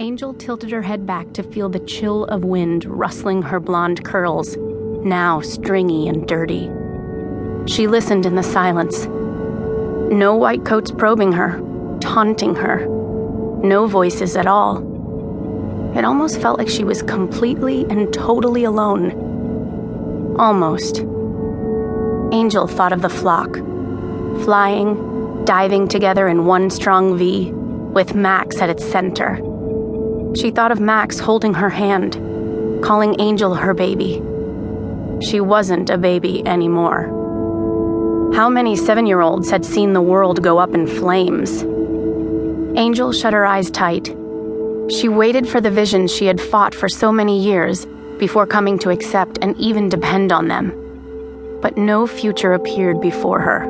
Angel tilted her head back to feel the chill of wind rustling her blonde curls, now stringy and dirty. She listened in the silence. No white coats probing her, taunting her. No voices at all. It almost felt like she was completely and totally alone. Almost. Angel thought of the flock, flying, diving together in one strong V, with Max at its center. She thought of Max holding her hand, calling Angel her baby. She wasn't a baby anymore. How many seven year olds had seen the world go up in flames? Angel shut her eyes tight. She waited for the visions she had fought for so many years before coming to accept and even depend on them but no future appeared before her.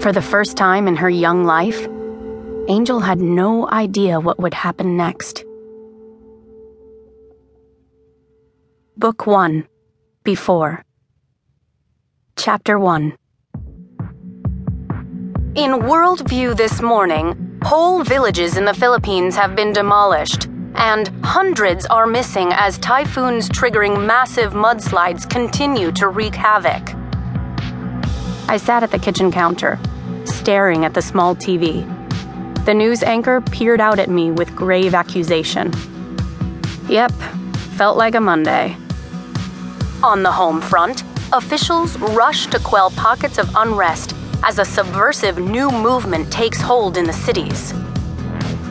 For the first time in her young life, Angel had no idea what would happen next. Book 1 Before Chapter 1 In Worldview this morning, whole villages in the Philippines have been demolished and hundreds are missing as typhoons triggering massive mudslides continue to wreak havoc. I sat at the kitchen counter, staring at the small TV. The news anchor peered out at me with grave accusation. Yep, felt like a Monday. On the home front, officials rush to quell pockets of unrest as a subversive new movement takes hold in the cities.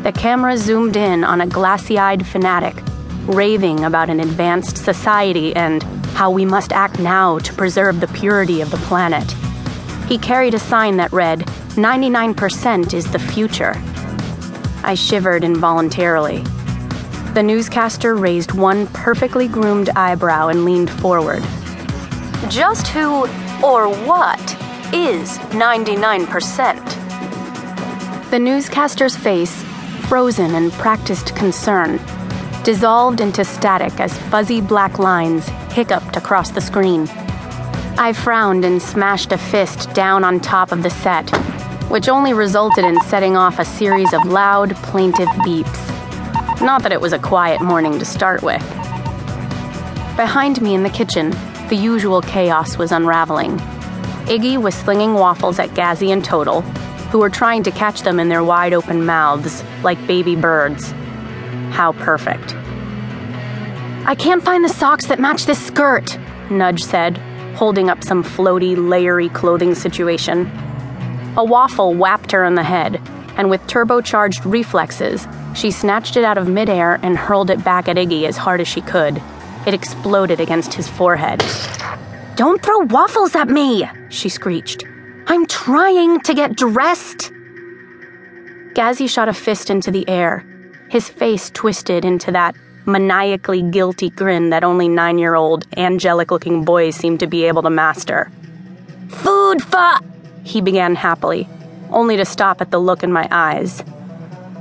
The camera zoomed in on a glassy eyed fanatic, raving about an advanced society and how we must act now to preserve the purity of the planet. He carried a sign that read, 99% is the future. I shivered involuntarily. The newscaster raised one perfectly groomed eyebrow and leaned forward. Just who or what is 99%? The newscaster's face frozen in practiced concern, dissolved into static as fuzzy black lines hiccuped across the screen. I frowned and smashed a fist down on top of the set, which only resulted in setting off a series of loud, plaintive beeps. Not that it was a quiet morning to start with. Behind me in the kitchen, the usual chaos was unraveling. Iggy was slinging waffles at Gazzy and Total, who were trying to catch them in their wide open mouths, like baby birds. How perfect. I can't find the socks that match this skirt, Nudge said, holding up some floaty, layery clothing situation. A waffle whapped her in the head, and with turbocharged reflexes, she snatched it out of midair and hurled it back at Iggy as hard as she could. It exploded against his forehead. Don't throw waffles at me, she screeched. I'm trying to get dressed. Gazzy shot a fist into the air, his face twisted into that maniacally guilty grin that only nine year old, angelic looking boys seem to be able to master. Food fa! He began happily, only to stop at the look in my eyes.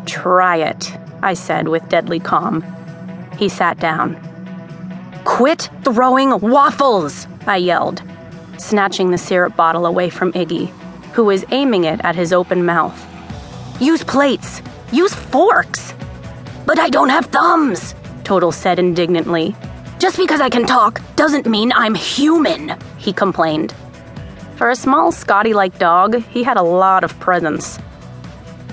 Try it, I said with deadly calm. He sat down. Quit throwing waffles! I yelled snatching the syrup bottle away from Iggy, who was aiming it at his open mouth. Use plates! Use forks! But I don't have thumbs, Total said indignantly. Just because I can talk doesn't mean I'm human, he complained. For a small Scotty like dog, he had a lot of presence.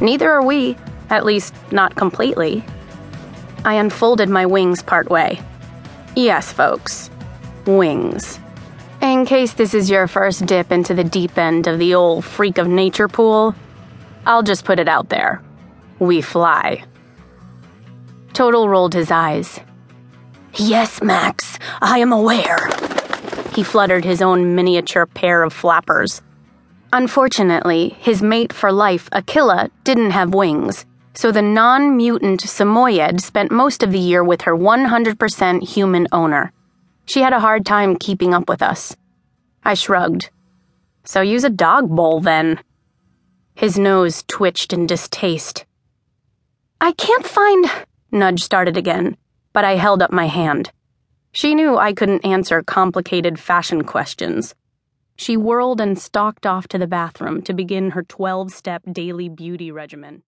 Neither are we, at least not completely. I unfolded my wings part way. Yes, folks, wings. In case this is your first dip into the deep end of the old freak of nature pool, I'll just put it out there. We fly. Total rolled his eyes. Yes, Max, I am aware. He fluttered his own miniature pair of flappers. Unfortunately, his mate for life, Akila, didn't have wings, so the non mutant Samoyed spent most of the year with her 100% human owner. She had a hard time keeping up with us. I shrugged. So use a dog bowl then. His nose twitched in distaste. I can't find. Nudge started again, but I held up my hand. She knew I couldn't answer complicated fashion questions. She whirled and stalked off to the bathroom to begin her 12 step daily beauty regimen.